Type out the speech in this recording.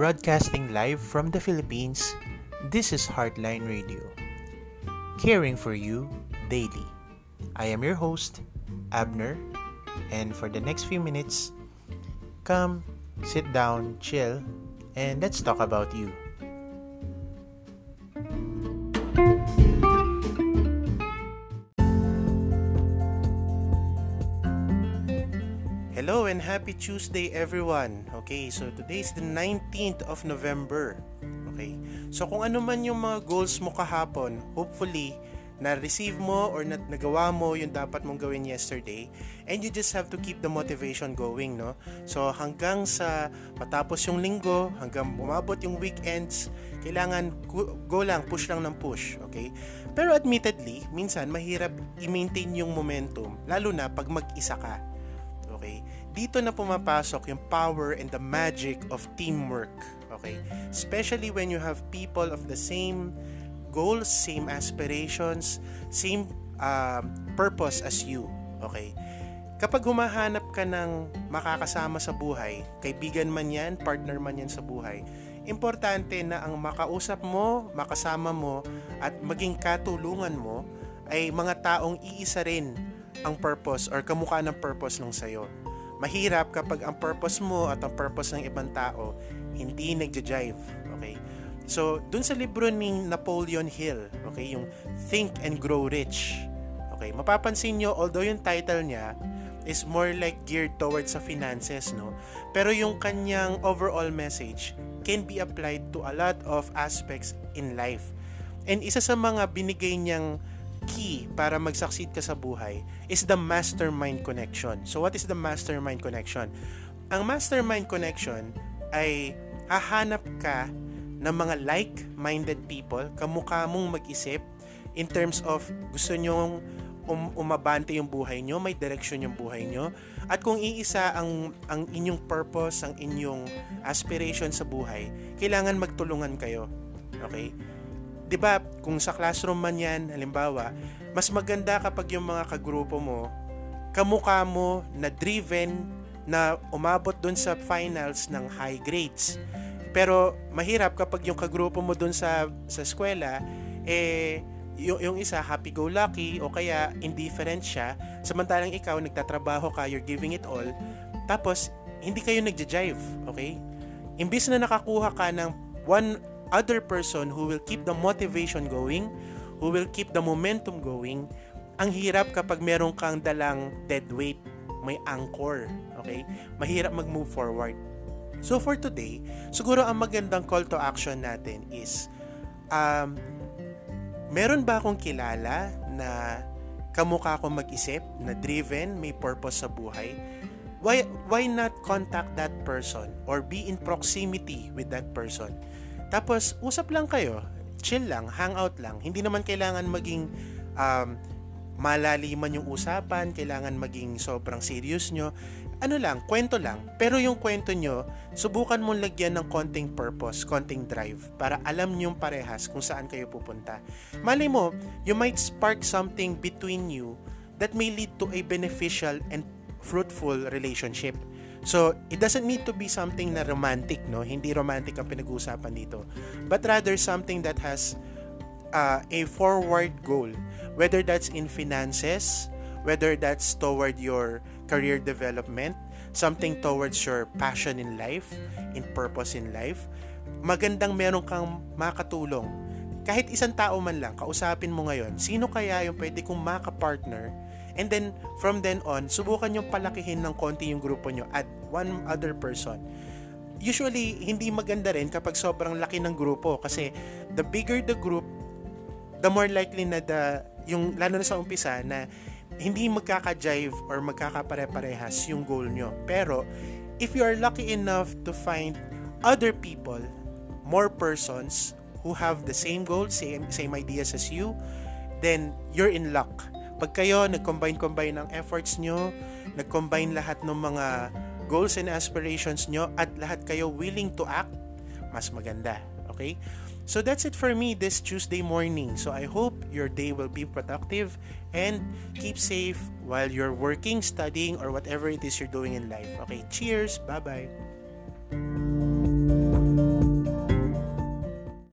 Broadcasting live from the Philippines, this is Heartline Radio. Caring for you daily. I am your host, Abner, and for the next few minutes, come, sit down, chill, and let's talk about you. Hello and happy Tuesday everyone. Okay, so today is the 19th of November. Okay. So kung ano man yung mga goals mo kahapon, hopefully na-receive mo or na nagawa mo yung dapat mong gawin yesterday and you just have to keep the motivation going no so hanggang sa matapos yung linggo hanggang umabot yung weekends kailangan go lang push lang ng push okay pero admittedly minsan mahirap i-maintain yung momentum lalo na pag mag-isa ka okay dito na pumapasok yung power and the magic of teamwork okay especially when you have people of the same goals, same aspirations, same uh, purpose as you. Okay? Kapag humahanap ka ng makakasama sa buhay, kaibigan man yan, partner man yan sa buhay, importante na ang makausap mo, makasama mo, at maging katulungan mo ay mga taong iisa rin ang purpose or kamukha ng purpose ng sayo. Mahirap kapag ang purpose mo at ang purpose ng ibang tao hindi nagja-jive. Okay? So, dun sa libro ni Napoleon Hill, okay, yung Think and Grow Rich. Okay, mapapansin nyo, although yung title niya is more like geared towards sa finances, no? Pero yung kanyang overall message can be applied to a lot of aspects in life. And isa sa mga binigay niyang key para mag-succeed ka sa buhay is the mastermind connection. So what is the mastermind connection? Ang mastermind connection ay hahanap ka ng mga like-minded people, kamukha mong mag-isip in terms of gusto nyong um, umabante yung buhay nyo, may direction yung buhay nyo. At kung iisa ang, ang inyong purpose, ang inyong aspiration sa buhay, kailangan magtulungan kayo. Okay? 'Di ba kung sa classroom man yan, halimbawa, mas maganda kapag yung mga kagrupo mo, kamukha mo na driven na umabot dun sa finals ng high grades. Pero mahirap kapag yung kagrupo mo dun sa sa eskwela eh yung, yung isa happy-go-lucky o kaya indifferent siya samantalang ikaw nagtatrabaho ka you're giving it all tapos hindi kayo nagja-jive okay? Imbis na nakakuha ka ng one other person who will keep the motivation going who will keep the momentum going ang hirap kapag meron kang dalang dead weight may anchor okay mahirap mag-move forward So for today, siguro ang magandang call to action natin is um, meron ba akong kilala na kamukha ko mag-isip, na driven, may purpose sa buhay? Why, why not contact that person or be in proximity with that person? Tapos, usap lang kayo, chill lang, hang out lang. Hindi naman kailangan maging um, malaliman yung usapan, kailangan maging sobrang serious nyo ano lang, kwento lang. Pero yung kwento nyo, subukan mong lagyan ng konting purpose, konting drive para alam nyo parehas kung saan kayo pupunta. Mali mo, you might spark something between you that may lead to a beneficial and fruitful relationship. So, it doesn't need to be something na romantic, no? Hindi romantic ang pinag-uusapan dito. But rather something that has uh, a forward goal. Whether that's in finances, whether that's toward your career development, something towards your passion in life, in purpose in life, magandang meron kang makatulong. Kahit isang tao man lang, kausapin mo ngayon, sino kaya yung pwede kong maka-partner? And then, from then on, subukan yung palakihin ng konti yung grupo nyo at one other person. Usually, hindi maganda rin kapag sobrang laki ng grupo kasi the bigger the group, the more likely na the, yung lalo na sa umpisa na hindi magkaka-jive or magkakapare-parehas yung goal nyo. Pero, if you are lucky enough to find other people, more persons who have the same goals, same, same ideas as you, then you're in luck. Pag kayo nag-combine-combine ng efforts nyo, nag-combine lahat ng mga goals and aspirations nyo, at lahat kayo willing to act, mas maganda. Okay? So that's it for me this Tuesday morning. So I hope your day will be productive and keep safe while you're working, studying, or whatever it is you're doing in life. Okay, cheers. Bye bye.